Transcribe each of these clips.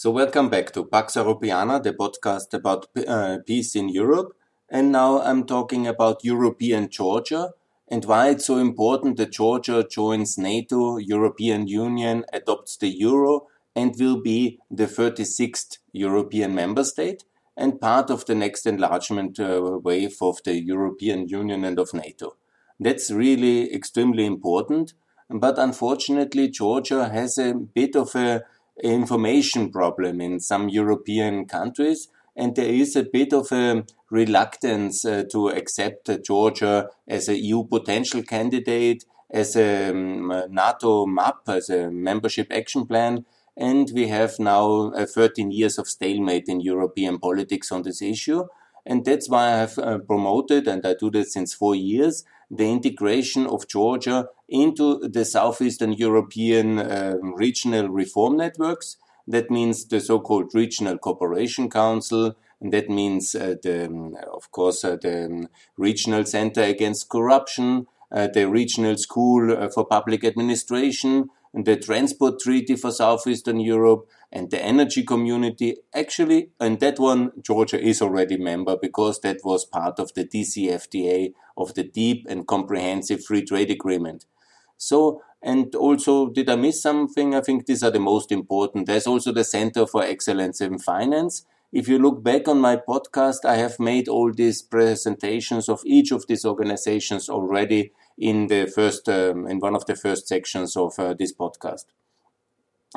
So welcome back to Pax Europiana, the podcast about uh, peace in Europe. And now I'm talking about European Georgia and why it's so important that Georgia joins NATO, European Union, adopts the euro and will be the 36th European member state and part of the next enlargement uh, wave of the European Union and of NATO. That's really extremely important. But unfortunately, Georgia has a bit of a information problem in some European countries, and there is a bit of a reluctance uh, to accept Georgia as a EU potential candidate, as a um, NATO map, as a membership action plan. And we have now uh, 13 years of stalemate in European politics on this issue. And that's why I have uh, promoted, and I do that since four years, the integration of Georgia into the Southeastern European um, regional reform networks. That means the so-called Regional Cooperation Council, and that means, uh, the, um, of course, uh, the um, Regional Center Against Corruption, uh, the Regional School uh, for Public Administration, and the Transport Treaty for Southeastern Europe, and the energy community. Actually, and that one, Georgia is already member because that was part of the DCFTA of the Deep and Comprehensive Free Trade Agreement. So, and also, did I miss something? I think these are the most important. There's also the Center for Excellence in Finance. If you look back on my podcast, I have made all these presentations of each of these organizations already in the first, um, in one of the first sections of uh, this podcast.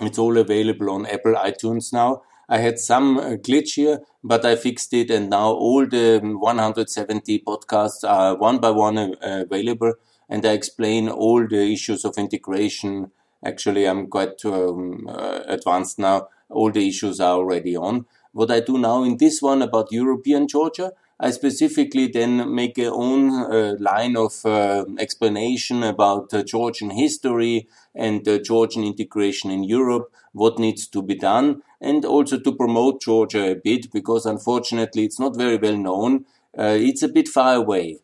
It's all available on Apple iTunes now. I had some uh, glitch here, but I fixed it, and now all the 170 podcasts are one by one uh, available, and I explain all the issues of integration. Actually, I'm quite um, uh, advanced now. All the issues are already on. What I do now in this one about European Georgia, I specifically then make a own uh, line of uh, explanation about uh, Georgian history and Georgian integration in Europe, what needs to be done, and also to promote Georgia a bit because unfortunately it's not very well known. Uh, it's a bit far away.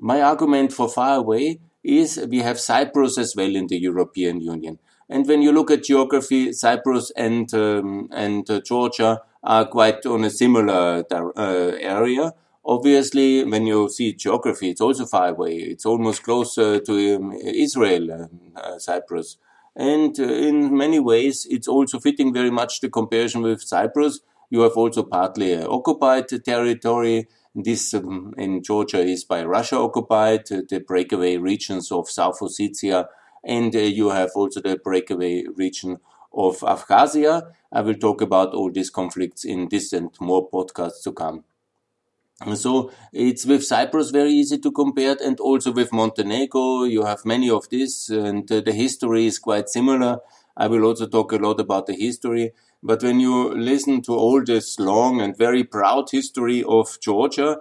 My argument for far away is we have Cyprus as well in the European Union. And when you look at geography, Cyprus and um, and uh, Georgia are quite on a similar uh, area. Obviously, when you see geography, it's also far away. It's almost closer to um, Israel, uh, uh, Cyprus. And uh, in many ways, it's also fitting very much the comparison with Cyprus. You have also partly occupied territory. This um, in Georgia is by Russia occupied, uh, the breakaway regions of South Ossetia, and uh, you have also the breakaway region of Abkhazia. I will talk about all these conflicts in this and more podcasts to come. So it's with Cyprus very easy to compare and also with Montenegro. You have many of these and uh, the history is quite similar. I will also talk a lot about the history. But when you listen to all this long and very proud history of Georgia,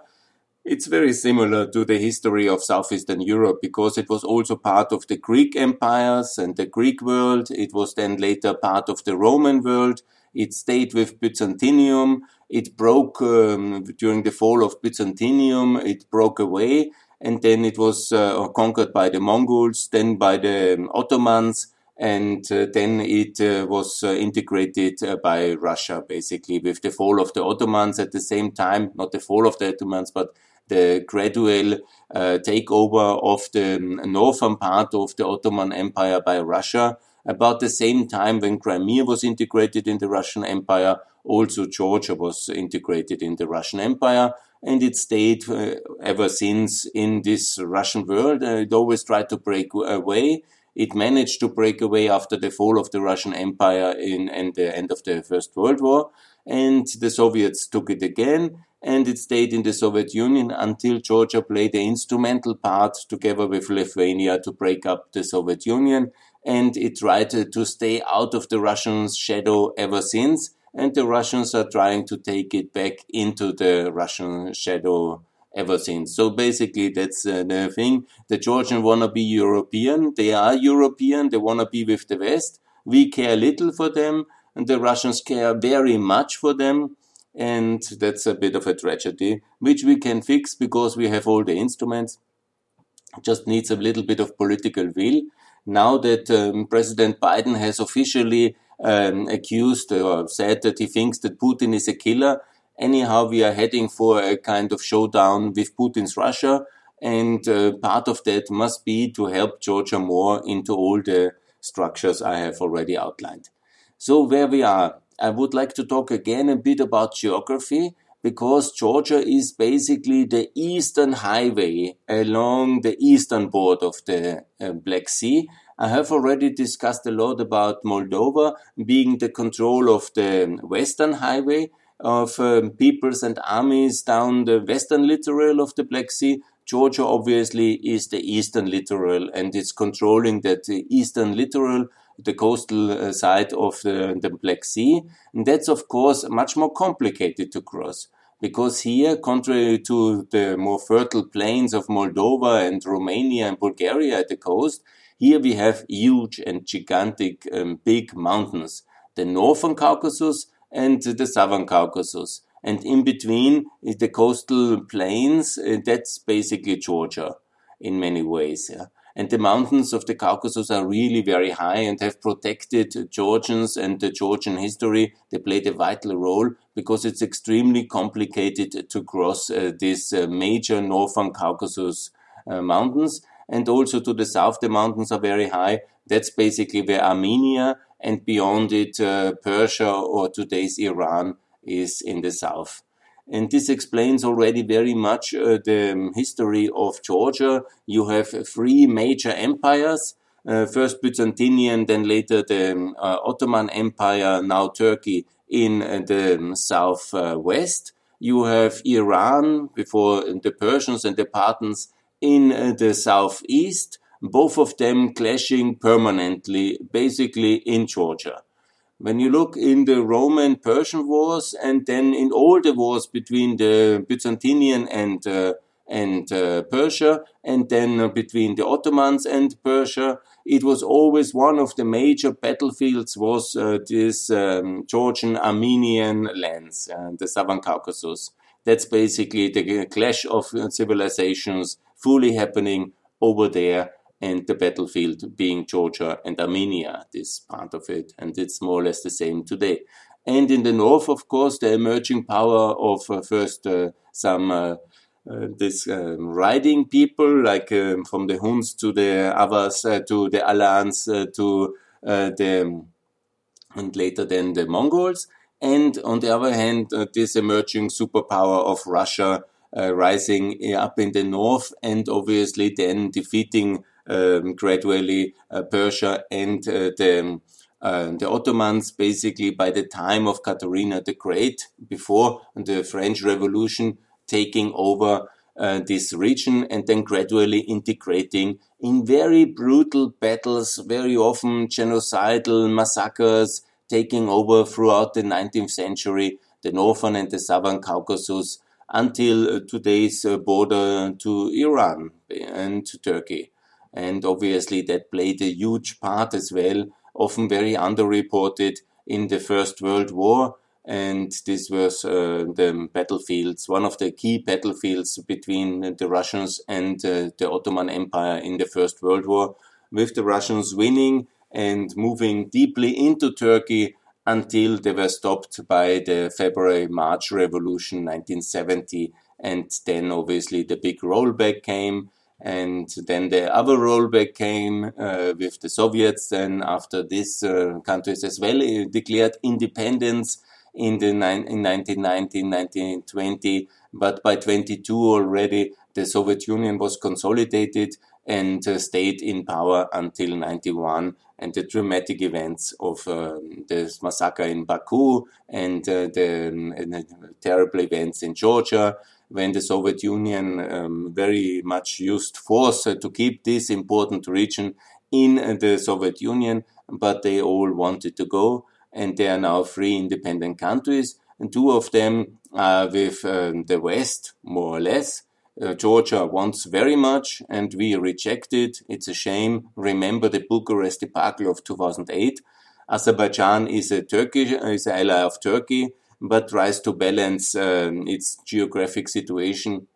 it's very similar to the history of Southeastern Europe because it was also part of the Greek empires and the Greek world. It was then later part of the Roman world. It stayed with Byzantium it broke um, during the fall of Byzantium. It broke away, and then it was uh, conquered by the Mongols, then by the um, Ottomans, and uh, then it uh, was uh, integrated uh, by Russia, basically, with the fall of the Ottomans at the same time. Not the fall of the Ottomans, but the gradual uh, takeover of the um, northern part of the Ottoman Empire by Russia. About the same time when Crimea was integrated in the Russian Empire, also Georgia was integrated in the Russian Empire and it stayed uh, ever since in this Russian world. Uh, it always tried to break away. It managed to break away after the fall of the Russian Empire in and the end of the First World War, and the Soviets took it again, and it stayed in the Soviet Union until Georgia played the instrumental part together with Lithuania to break up the Soviet Union, and it tried to stay out of the Russian shadow ever since and the Russians are trying to take it back into the Russian shadow ever since. So basically, that's uh, the thing. The Georgians want to be European. They are European. They want to be with the West. We care little for them, and the Russians care very much for them. And that's a bit of a tragedy, which we can fix because we have all the instruments. Just needs a little bit of political will. Now that um, President Biden has officially um, accused or said that he thinks that Putin is a killer. Anyhow, we are heading for a kind of showdown with Putin's Russia. And uh, part of that must be to help Georgia more into all the structures I have already outlined. So where we are, I would like to talk again a bit about geography because Georgia is basically the eastern highway along the eastern border of the uh, Black Sea. I have already discussed a lot about Moldova being the control of the western highway of um, peoples and armies down the western littoral of the Black Sea. Georgia obviously is the eastern littoral and it's controlling that eastern littoral the coastal uh, side of the, the Black Sea. And that's, of course, much more complicated to cross because here, contrary to the more fertile plains of Moldova and Romania and Bulgaria at the coast, here we have huge and gigantic um, big mountains, the Northern Caucasus and the Southern Caucasus. And in between is the coastal plains, uh, that's basically Georgia in many ways. Yeah. And the mountains of the Caucasus are really very high and have protected Georgians and the Georgian history. They played a vital role because it's extremely complicated to cross uh, these uh, major northern Caucasus uh, mountains. And also to the south, the mountains are very high. That's basically where Armenia and beyond it, Persia or today's Iran is in the south. And this explains already very much uh, the um, history of Georgia. You have three major empires. Uh, first Byzantinian, then later the um, uh, Ottoman Empire, now Turkey in uh, the southwest. You have Iran before the Persians and the Parthians in uh, the southeast, both of them clashing permanently, basically in Georgia. When you look in the Roman Persian wars and then in all the wars between the Byzantinian and uh, and uh, Persia, and then uh, between the Ottomans and Persia, it was always one of the major battlefields was uh, this um, Georgian Armenian lands, uh, the Southern Caucasus. That's basically the clash of civilizations fully happening over there and the battlefield being Georgia and Armenia, this part of it, and it's more or less the same today. And in the north, of course, the emerging power of uh, first uh, some uh, uh this um, riding people, like um, from the Huns to the Avars uh, to the Alans uh, to the and later then the Mongols. And on the other hand, this emerging superpower of Russia rising up in the north and obviously then defeating um, gradually uh, Persia and uh, the uh, the Ottomans basically by the time of Catherine the Great, before the French Revolution, taking over uh, this region and then gradually integrating in very brutal battles, very often genocidal massacres, taking over throughout the 19th century, the northern and the southern Caucasus, until uh, today's uh, border to Iran and to Turkey. And obviously that played a huge part as well, often very underreported in the First World War. And this was uh, the battlefields, one of the key battlefields between the Russians and uh, the Ottoman Empire in the First World War, with the Russians winning and moving deeply into Turkey until they were stopped by the February March Revolution 1970. And then obviously the big rollback came and then the other rollback came uh, with the Soviets. And after this, uh, countries as well uh, declared independence in the in 1919, 1920. But by 22 already, the Soviet Union was consolidated and uh, stayed in power until 91 and the dramatic events of uh, the massacre in Baku and uh, the, um, terrible events in Georgia when the Soviet Union um, very much used force to keep this important region in uh, the Soviet Union, but they all wanted to go, and they are now three independent countries, and two of them are with um, the West, more or less. Uh, Georgia wants very much, and we reject it. It's a shame. Remember the Bucharest debacle of 2008. Azerbaijan is a Turkish, is an ally of Turkey but tries to balance um, its geographic situation.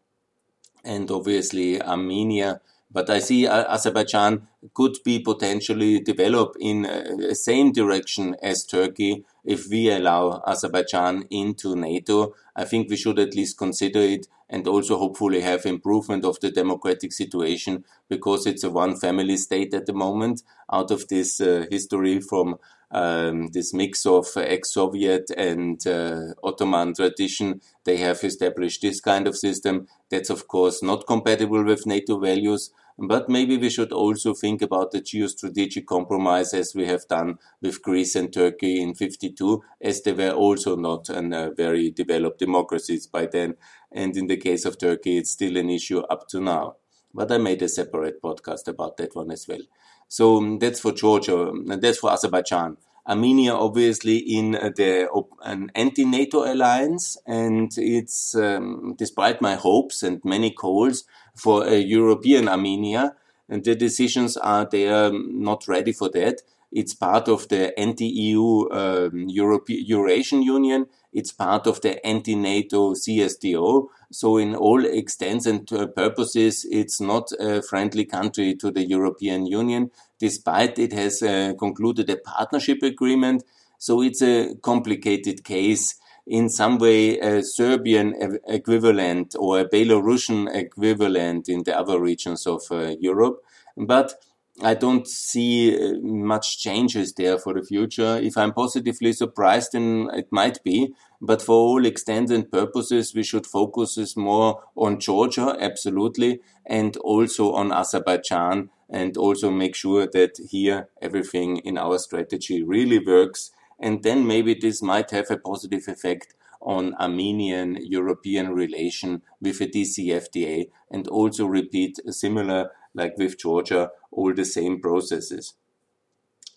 And obviously, Armenia But I see Azerbaijan could be potentially develop in the same direction as Turkey if we allow Azerbaijan into NATO. I think we should at least consider it and also hopefully have improvement of the democratic situation because it's a one family state at the moment out of this uh, history from um, this mix of ex-Soviet and uh, Ottoman tradition. They have established this kind of system. That's of course not compatible with NATO values. But maybe we should also think about the geostrategic compromise as we have done with Greece and Turkey in 52, as they were also not an, uh, very developed democracies by then. And in the case of Turkey, it's still an issue up to now. But I made a separate podcast about that one as well. So um, that's for Georgia. And that's for Azerbaijan. Armenia, obviously, in the an anti-NATO alliance, and it's um, despite my hopes and many calls for a European Armenia, and the decisions are they are not ready for that. It's part of the anti-EU um, Eurasian Union. It's part of the anti-NATO CSTO. So in all extents and uh, purposes, it's not a friendly country to the European Union, despite it has uh, concluded a partnership agreement. So it's a complicated case in some way a Serbian equivalent or a Belarusian equivalent in the other regions of uh, Europe. But I don't see uh, much changes there for the future. If I'm positively surprised, then it might be. But for all extents and purposes, we should focus more on Georgia, absolutely, and also on Azerbaijan, and also make sure that here everything in our strategy really works. And then maybe this might have a positive effect on Armenian European relation with a DCFTA and also repeat a similar like with Georgia, all the same processes.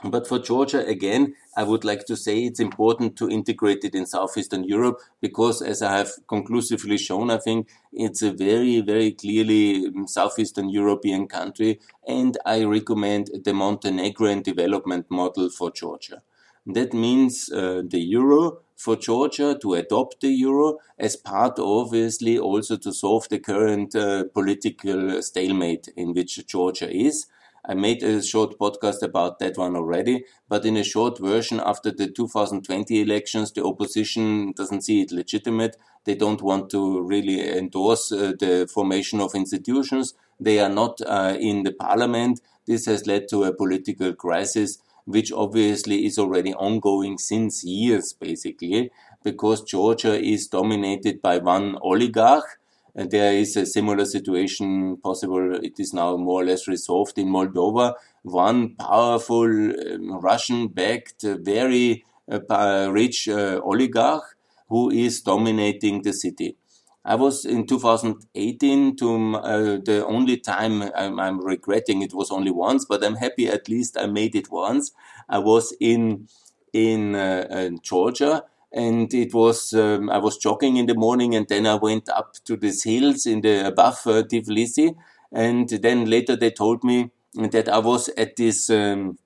But for Georgia, again, I would like to say it's important to integrate it in Southeastern Europe because, as I have conclusively shown, I think it's a very, very clearly mm, Southeastern European country. And I recommend the Montenegrin development model for Georgia. That means uh, the euro for Georgia to adopt the euro as part, obviously, also to solve the current uh, political stalemate in which Georgia is. I made a short podcast about that one already, but in a short version, after the 2020 elections, the opposition doesn't see it legitimate. They don't want to really endorse uh, the formation of institutions. They are not uh, in the parliament. This has led to a political crisis which obviously is already ongoing since years, basically, because Georgia is dominated by one oligarch. And there is a similar situation possible. It is now more or less resolved in Moldova. One powerful um, Russian backed, uh, very uh, rich uh, oligarch who is dominating the city. I was in 2018 to uh, the only time I'm, I'm, regretting it was only once, but I'm happy at least I made it once. I was in in uh, uh, Georgia and it was um, I was jogging in the morning and then I went up to these hills in the above uh, Tbilisi and then later they told me that I was at this um,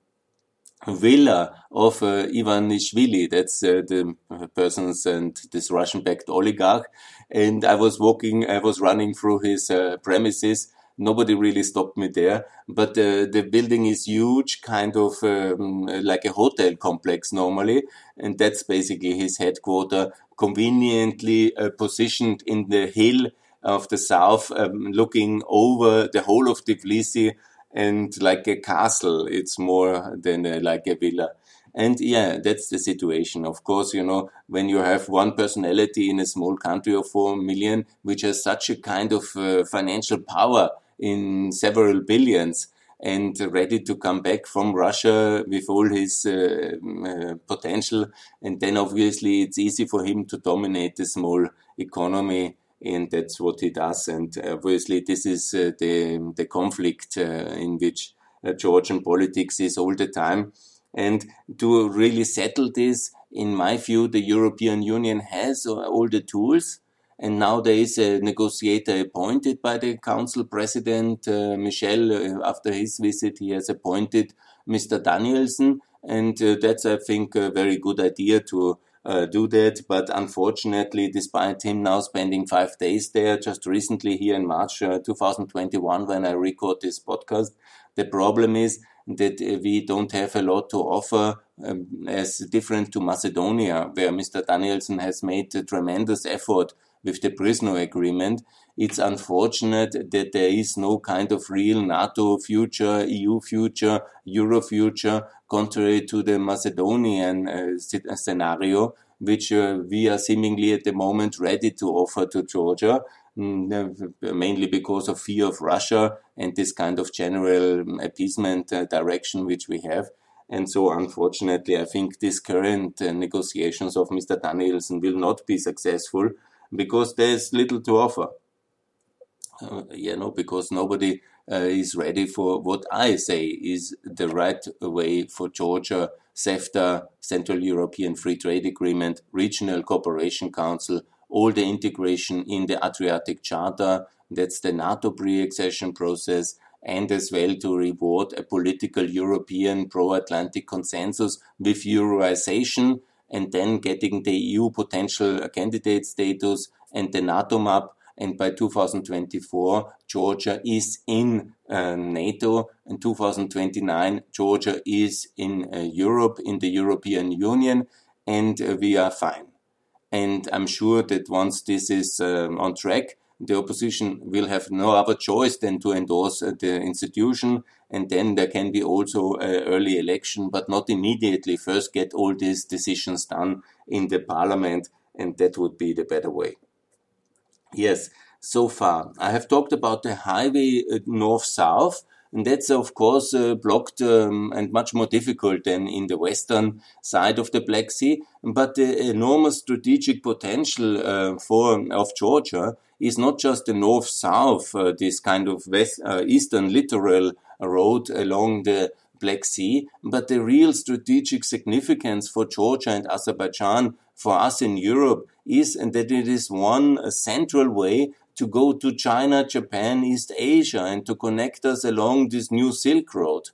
villa of uh, Ivanishvili, that's uh, the persons and this Russian-backed oligarch. And I was walking, I was running through his uh, premises. Nobody really stopped me there, but uh, the building is huge, kind of um, like a hotel complex normally, and that's basically his headquarter, conveniently uh, positioned in the hill of the south, um, looking over the whole of Tbilisi and like a castle. It's more than a, like a villa. And yeah, that's the situation. Of course, you know, when you have one personality in a small country of 4 million, which has such a kind of uh, financial power in several billions and ready to come back from Russia with all his uh, uh, potential. And then obviously it's easy for him to dominate the small economy and that's what he does. And obviously, this is uh, the the conflict uh, in which uh, Georgian politics is all the time. And to really settle this, in my view, the European Union has all the tools. And now there is a negotiator appointed by the Council President uh, Michel. After his visit, he has appointed Mr. Danielsson, and uh, that's, I think, a very good idea to uh, do that. But unfortunately, despite him now spending five days there, just recently here in March uh, 2021, when I record this podcast, the problem is that uh, we don't have a lot to offer um, as different to Macedonia, where Mr. Danielsson has made a tremendous effort with the Przhino agreement. It's unfortunate that there is no kind of real NATO future, EU future, Euro future, contrary to the Macedonian uh, scenario, which uh, we are seemingly at the moment ready to offer to Georgia, mm, mainly because of fear of Russia and this kind of general appeasement uh, direction which we have. And so, unfortunately, I think these current uh, negotiations of Mr. Danielsson will not be successful because there's little to offer. Uh, you know, because nobody uh, is ready for what I say is the right way for Georgia, CEFTA, Central European Free Trade Agreement, Regional Cooperation Council, all the integration in the Adriatic Charter, that's the NATO pre-accession process, and as well to reward a political European pro-Atlantic consensus with Euroization and then getting the EU potential candidate status and the NATO map. And by 2024, Georgia is in uh, NATO. In 2029, Georgia is in uh, Europe, in the European Union, and uh, we are fine. And I'm sure that once this is um, on track, the opposition will have no other choice than to endorse uh, the institution and then there can be also an early election, but not immediately. First, get all these decisions done in the parliament, and that would be the better way. Yes, so far I have talked about the highway uh, north-south, and that's of course uh, blocked um, and much more difficult than in the western side of the Black Sea. But the enormous strategic potential uh, for of Georgia is not just the north-south, uh, this kind of west, uh, eastern littoral road along the Black Sea, but the real strategic significance for Georgia and Azerbaijan for us in Europe is that it is one central way to go to China, Japan, East Asia and to connect us along this new Silk Road.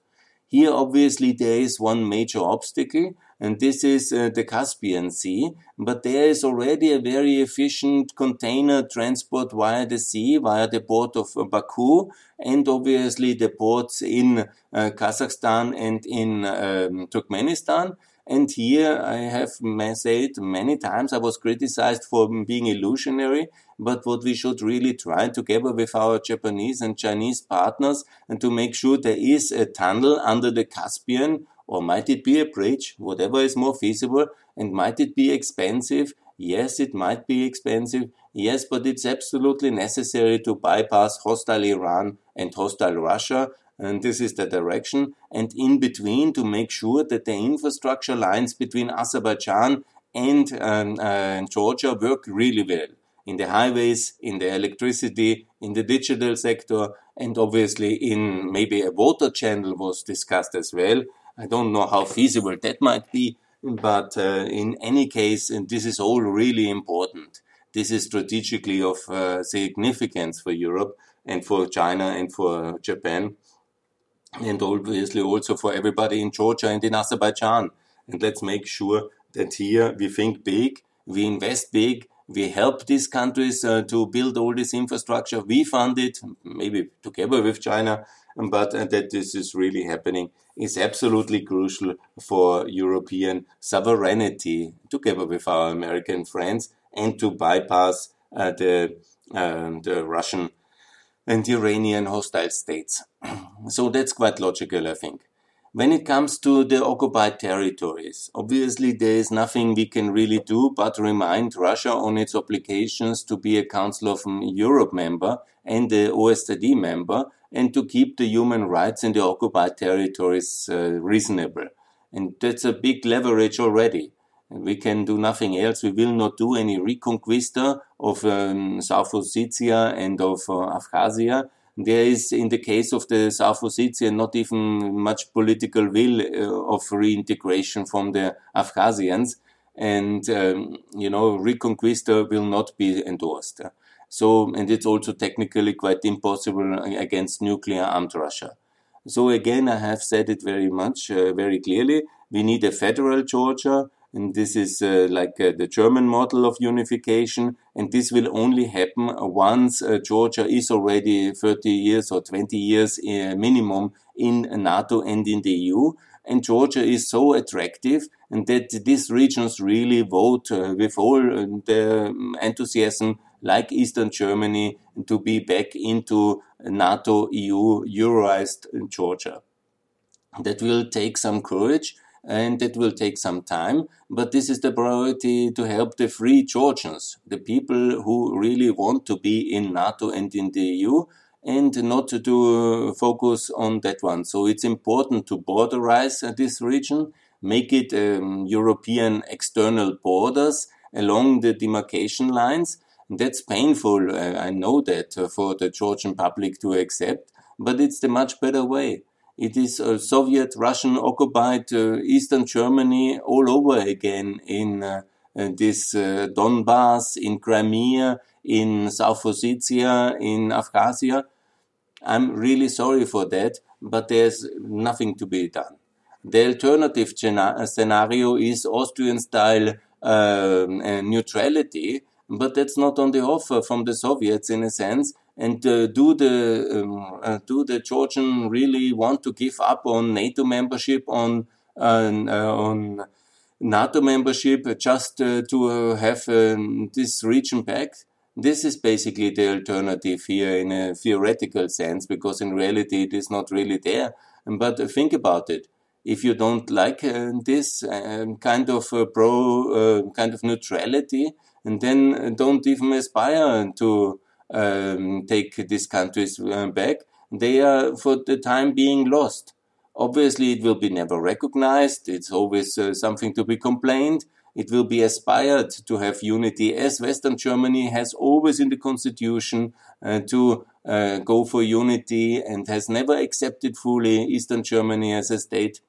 Here, obviously, there is one major obstacle, and this is uh, the Caspian Sea. But there is already a very efficient container transport via the sea, via the port of Baku, and obviously the ports in uh, Kazakhstan and in um, Turkmenistan. And here I have said many times I was criticized for being illusionary, but what we should really try together with our Japanese and Chinese partners and to make sure there is a tunnel under the Caspian or might it be a bridge, whatever is more feasible, and might it be expensive? Yes, it might be expensive. Yes, but it's absolutely necessary to bypass hostile Iran and hostile Russia and this is the direction. And in between, to make sure that the infrastructure lines between Azerbaijan and um, uh, Georgia work really well in the highways, in the electricity, in the digital sector, and obviously in maybe a water channel was discussed as well. I don't know how feasible that might be, but uh, in any case, this is all really important. This is strategically of uh, significance for Europe and for China and for Japan and obviously also for everybody in Georgia and in Azerbaijan. And let's make sure that here we think big, we invest big, we help these countries uh, to build all this infrastructure. We fund it, maybe together with China, but uh, that this is really happening is absolutely crucial for European sovereignty, together with our American friends, and to bypass uh, the, um, the Russian and Iranian hostile states. so that's quite logical, I think. When it comes to the occupied territories, obviously there is nothing we can really do but remind Russia on its obligations to be a Council of Europe member and the OSCE member and to keep the human rights in the occupied territories uh, reasonable. And that's a big leverage already. We can do nothing else. We will not do any reconquista of um, South Ossetia and of uh, Abkhazia. There is, in the case of the South Ossetia, not even much political will uh, of reintegration from the Abkhazians. And, um, you know, reconquista will not be endorsed. So, and it's also technically quite impossible against nuclear armed Russia. So again, I have said it very much, uh, very clearly. We need a federal Georgia And this is uh, like uh, the German model of unification. And this will only happen once uh, Georgia is already 30 years or 20 years minimum in NATO and in the EU. And Georgia is so attractive and that these regions really vote uh, with all the enthusiasm like Eastern Germany to be back into NATO, EU, Euroized Georgia. That will take some courage and that will take some time. But this is the priority to help the free Georgians, the people who really want to be in NATO and in the EU, and not to focus on that one. So it's important to borderize this region, make it um, European external borders along the demarcation lines. That's painful, uh, I know that, uh, for the Georgian public to accept, but it's the much better way. It is a Soviet Russian occupied uh, Eastern Germany all over again in uh, uh, this uh, Donbass, in Crimea, in South Ossetia, in Abkhazia. I'm really sorry for that, but there's nothing to be done. The alternative scenario is Austrian style uh, neutrality, but that's not on the offer from the Soviets in a sense. And uh, do the um, uh, do the Georgian really want to give up on NATO membership on uh, on NATO membership just uh, to uh, have um, this region back? This is basically the alternative here in a theoretical sense, because in reality it is not really there. But think about it if you don't like uh, this um, kind of uh, pro uh, kind of neutrality, and then don't even aspire to um, take these countries uh, back, they are for the time being lost. Obviously, it will be never recognized. It's always uh, something to be complained. It will be aspired to have unity, as Western Germany has always in the constitution uh, to uh, go for unity and has never accepted fully Eastern Germany as a state.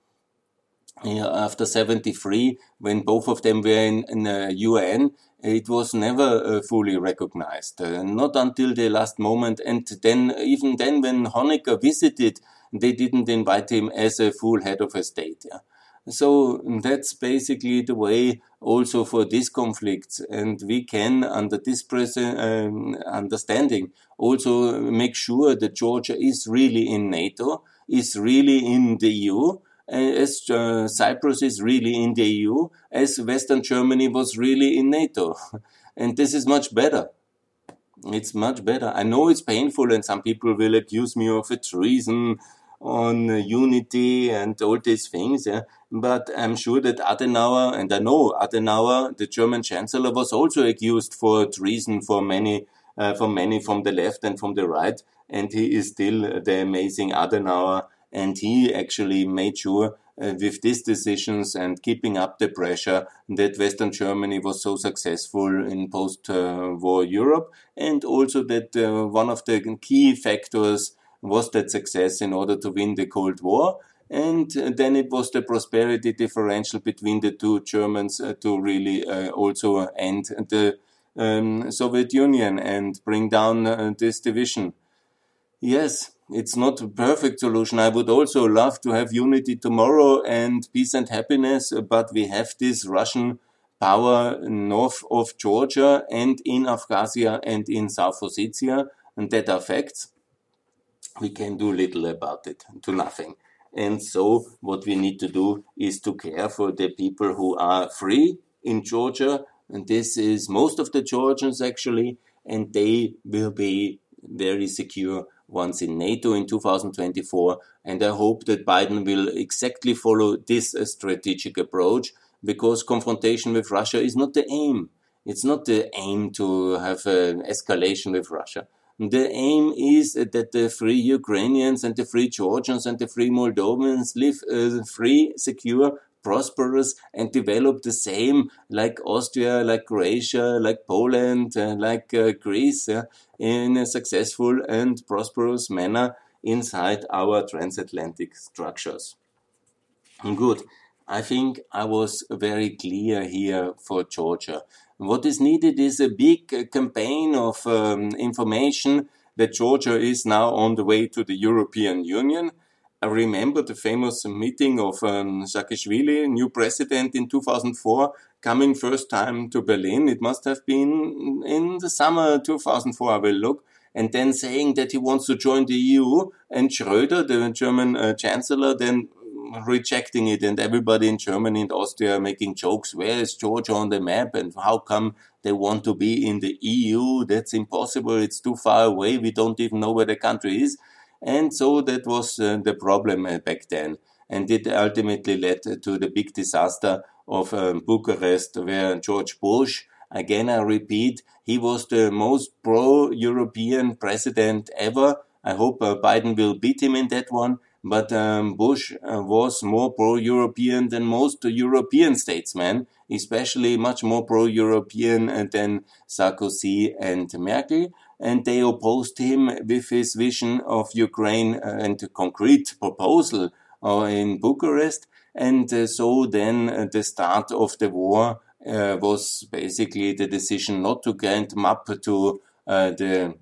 After 73, when both of them were in, in the UN, it was never uh, fully recognized, uh, not until the last moment. And then, even then, when Honecker visited, they didn't invite him as a full head of a state. Yeah? So that's basically the way also for these conflicts. And we can, under this present um, understanding, also make sure that Georgia is really in NATO, is really in the EU, as uh, Cyprus is really in the EU, as Western Germany was really in NATO. and this is much better. It's much better. I know it's painful, and some people will accuse me of a treason on uh, unity and all these things. Yeah? But I'm sure that Adenauer, and I know Adenauer, the German chancellor, was also accused for treason for many, uh, for many from the left and from the right. And he is still the amazing Adenauer and he actually made sure uh, with these decisions and keeping up the pressure that Western Germany was so successful in post-war Europe, and also that uh, one of the key factors was that success in order to win the Cold War. And then it was the prosperity differential between the two Germans uh, to really uh, also end the um, Soviet Union and bring down uh, this division. Yes, it's not a perfect solution. I would also love to have unity tomorrow and peace and happiness, but we have this Russian power north of Georgia and in Abkhazia and in South Ossetia, and that are facts. We can do little about it, to nothing. And so what we need to do is to care for the people who are free in Georgia. And this is most of the Georgians actually, and they will be very secure once in NATO in 2024. And I hope that Biden will exactly follow this uh, strategic approach because confrontation with Russia is not the aim. It's not the aim to have an escalation with Russia. The aim is that the free Ukrainians and the free Georgians and the free Moldovans live uh, free, secure, prosperous and develop the same like Austria, like Croatia, like Poland, uh, like uh, Greece uh, in a successful and prosperous manner inside our transatlantic structures. Good. I think I was very clear here for Georgia. What is needed is a big campaign of um, information that Georgia is now on the way to the European Union I remember the famous meeting of um, Saakashvili, new president in 2004, coming first time to Berlin. It must have been in the summer 2004, I will look. And then saying that he wants to join the EU, and Schröder, the German uh, chancellor, then rejecting it, and everybody in Germany and Austria making jokes. Where is Georgia on the map, and how come they want to be in the EU? That's impossible. It's too far away. We don't even know where the country is. And so that was uh, the problem uh, back then. And it ultimately led to the big disaster of um, Bucharest, where George Bush, again I repeat, he was the most pro-European president ever. I hope uh, Biden will beat him in that one. But um, Bush uh, was more pro-European than most European statesmen, especially much more pro-European uh, than Sarkozy and Merkel and they opposed him with his vision of Ukraine uh, and concrete proposal uh, in Bucharest. And uh, so then the start of the war was basically the decision not to grant MAP to the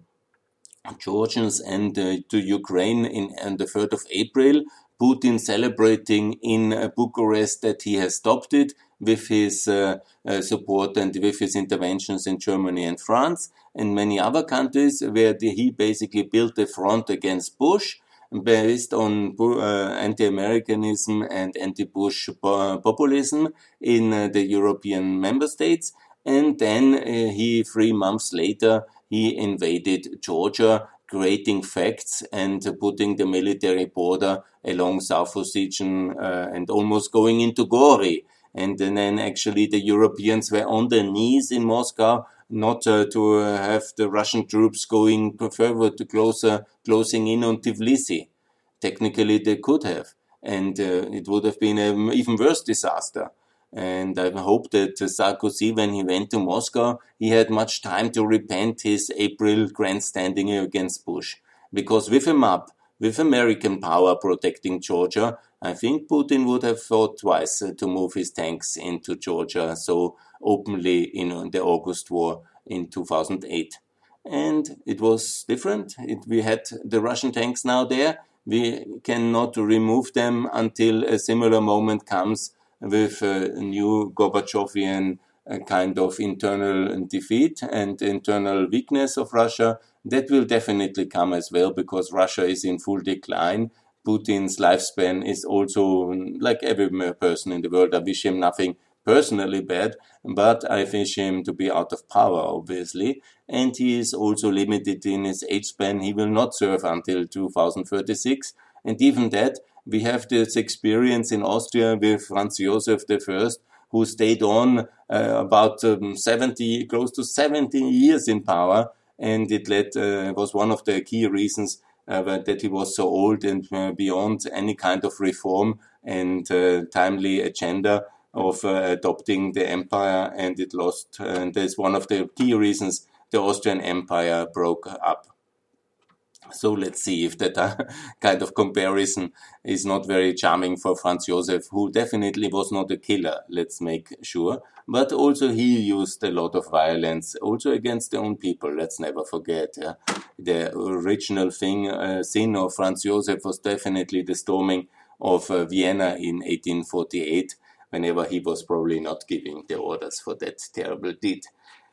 Georgians and uh, to Ukraine in, on the 3rd of April. Putin celebrating in uh, Bucharest that he has stopped it with his uh, support and with his interventions in Germany and France and many other countries where the, he basically built a front against Bush based on uh, anti-Americanism and anti-Bush populism in uh, the European member states. And then uh, he, three months later, he invaded Georgia, creating facts and putting the military border along South Ossetian uh, and almost going into Gori. And then actually the Europeans were on their knees in Moscow not uh, to uh, have the Russian troops going further to closer, closing in on Tbilisi. Technically, they could have, and uh, it would have been an even worse disaster. And I hope that Sarkozy, when he went to Moscow, he had much time to repent his April grandstanding against Bush. Because with a map, with American power protecting Georgia, I think Putin would have thought twice to move his tanks into Georgia so openly in the August war in 2008. And it was different. It, we had the Russian tanks now there. We cannot remove them until a similar moment comes with a new Gorbachevian uh, kind of internal defeat and internal weakness of Russia. That will definitely come as well because Russia is in full decline. Putin's lifespan is also like every person in the world. I wish him nothing personally bad, but I wish him to be out of power, obviously. And he is also limited in his age span. He will not serve until 2036. And even that, we have this experience in Austria with Franz Josef I, who stayed on uh, about um, 70, close to 70 years in power. And it led, uh, was one of the key reasons that he was so old and uh, beyond any kind of reform and uh, timely agenda of uh, adopting the empire, and it lost. And that's one of the key reasons the Austrian Empire broke up. So let's see if that uh, kind of comparison is not very charming for Franz Josef, who definitely was not a killer, let's make sure. But also he used a lot of violence, also against their own people, let's never forget. Yeah? The original thing, uh, sin of Franz Josef was definitely the storming of uh, Vienna in 1848, whenever he was probably not giving the orders for that terrible deed.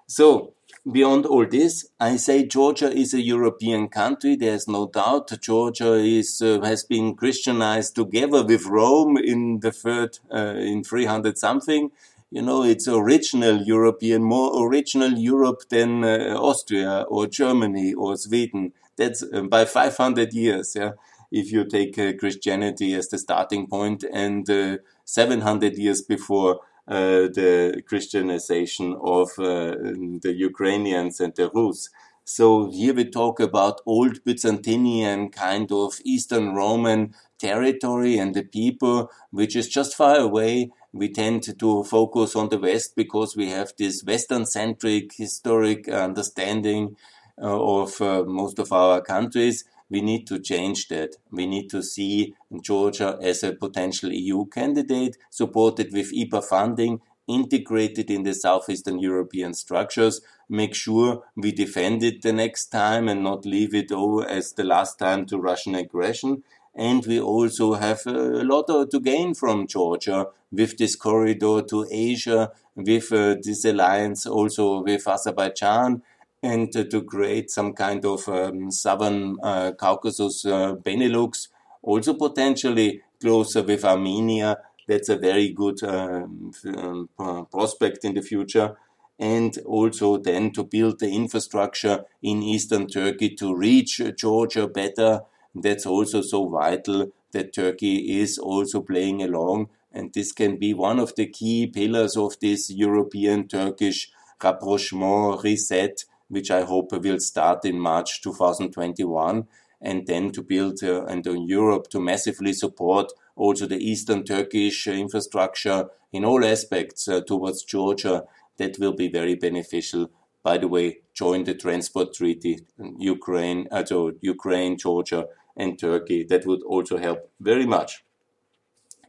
So, beyond all this, I say Georgia is a European country. There's no doubt. Georgia is uh, has been Christianized together with Rome in the third uh, in 300 something. You know, it's original European, more original Europe than uh, Austria or Germany or Sweden. That's uh, by 500 years. Yeah, if you take uh, Christianity as the starting point and uh, 700 years before the Christianization of uh, the Ukrainians and the Rus. So here we talk about old Byzantinian kind of Eastern Roman territory and the people, which is just far away. We tend to focus on the West because we have this Western centric historic understanding uh, of uh, most of our countries we need to change that. We need to see Georgia as a potential EU candidate, supported with IPA funding, integrated in the Southeastern European structures, make sure we defend it the next time and not leave it over as the last time to Russian aggression. And we also have a lot to gain from Georgia with this corridor to Asia, with uh, this alliance also with Azerbaijan, and to create some kind of um, southern uh, Caucasus uh, Benelux, also potentially closer with Armenia. That's a very good um, um, prospect in the future and also then to build the infrastructure in eastern Turkey to reach Georgia better. That's also so vital that Turkey is also playing along. And this can be one of the key pillars of this European Turkish rapprochement reset, which I hope will start in March 2021. And then to build uh, and uh, Europe to massively support also the Eastern Turkish infrastructure in all aspects uh, towards Georgia that will be very beneficial. By the way, join the transport treaty, Ukraine, also Ukraine, Georgia, and Turkey. That would also help very much.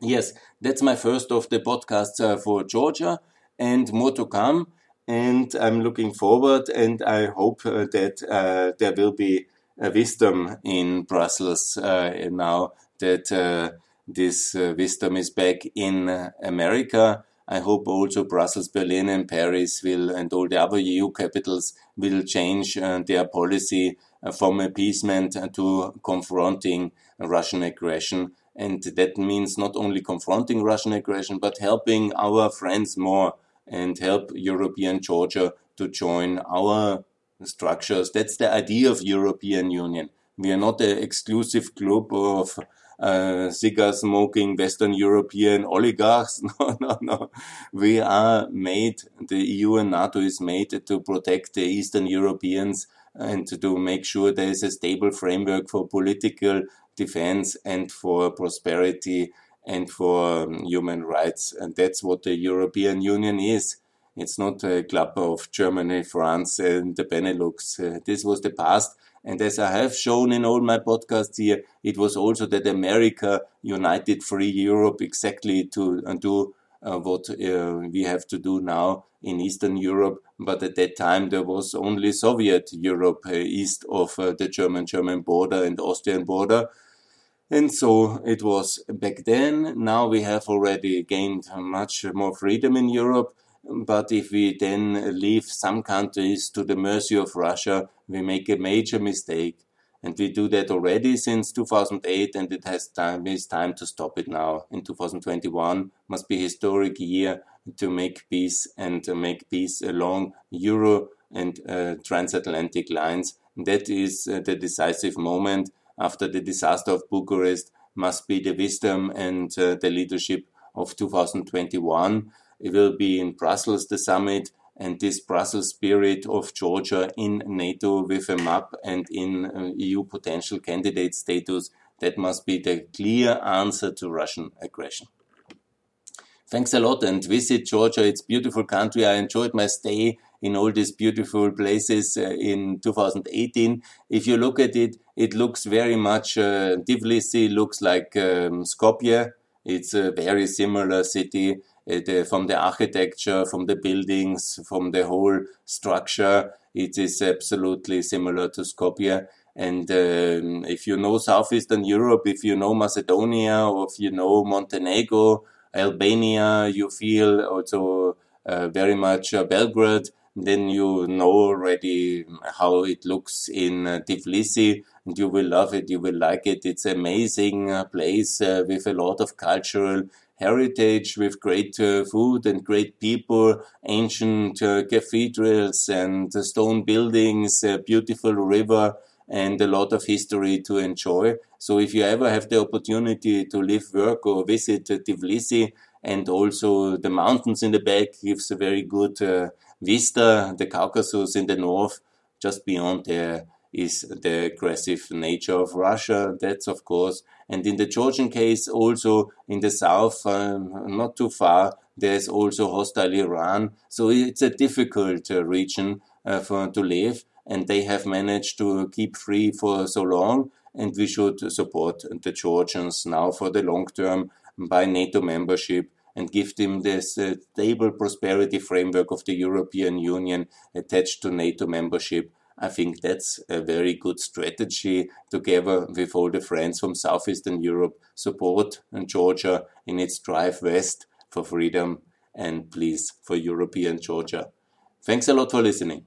Yes, that's my first of the podcasts uh, for Georgia, and more to come. And I'm looking forward, and I hope uh, that uh, there will be a wisdom in Brussels uh, now that uh, this uh, wisdom is back in America I hope also Brussels, Berlin, and Paris will, and all the other EU capitals will change uh, their policy uh, from appeasement to confronting Russian aggression. And that means not only confronting Russian aggression, but helping our friends more and help European Georgia to join our structures. That's the idea of European Union. We are not an exclusive club of uh, cigar smoking Western European oligarchs. No, no, no. We are made, the EU and NATO is made to protect the Eastern Europeans and to make sure there is a stable framework for political defense and for prosperity and for um, human rights. And that's what the European Union is. It's not a club of Germany, France, and the Benelux. Uh, this was the past. And as I have shown in all my podcasts here, it was also that America united free Europe exactly to uh, do uh, what uh, we have to do now in Eastern Europe. But at that time, there was only Soviet Europe uh, east of uh, the German German border and Austrian border. And so it was back then. Now we have already gained much more freedom in Europe. But if we then leave some countries to the mercy of Russia, we make a major mistake. And we do that already since 2008, and it has time, it's time to stop it now. In 2021 must be a historic year to make peace and make peace along Euro and uh, transatlantic lines. That is uh, the decisive moment after the disaster of Bucharest must be the wisdom and uh, the leadership of 2021 it will be in Brussels, the summit, and this Brussels spirit of Georgia in NATO with a map and in uh, EU potential candidate status, that must be the clear answer to Russian aggression. Thanks a lot and visit Georgia. It's a beautiful country. I enjoyed my stay in all these beautiful places uh, in 2018. If you look at it, it looks very much, uh, Tbilisi looks like um, Skopje. It's a very similar city uh, from the architecture, from the buildings, from the whole structure. It is absolutely similar to Skopje. And um, if you know Southeastern Europe, if you know Macedonia, or if you know Montenegro, Albania, you feel also uh, very much uh, Belgrade, then you know already how it looks in uh, Tbilisi, and you will love it, you will like it. It's amazing uh, place uh, with a lot of cultural heritage with great uh, food and great people, ancient uh, cathedrals and uh, stone buildings, a beautiful river, and a lot of history to enjoy. So if you ever have the opportunity to live, work, or visit Tbilisi, and also the mountains in the back gives a very good uh, vista, the Caucasus in the north, just beyond there is the aggressive nature of Russia. That's of course, and in the Georgian case, also in the south, um, not too far, there's also hostile Iran. So it's a difficult uh, region uh, for to live, and they have managed to keep free for so long. And we should support the Georgians now for the long term by NATO membership and give them this uh, stable prosperity framework of the European Union attached to NATO membership I think that's a very good strategy together with all the friends from Southeastern Europe. Support Georgia in its drive west for freedom and please for European Georgia. Thanks a lot for listening.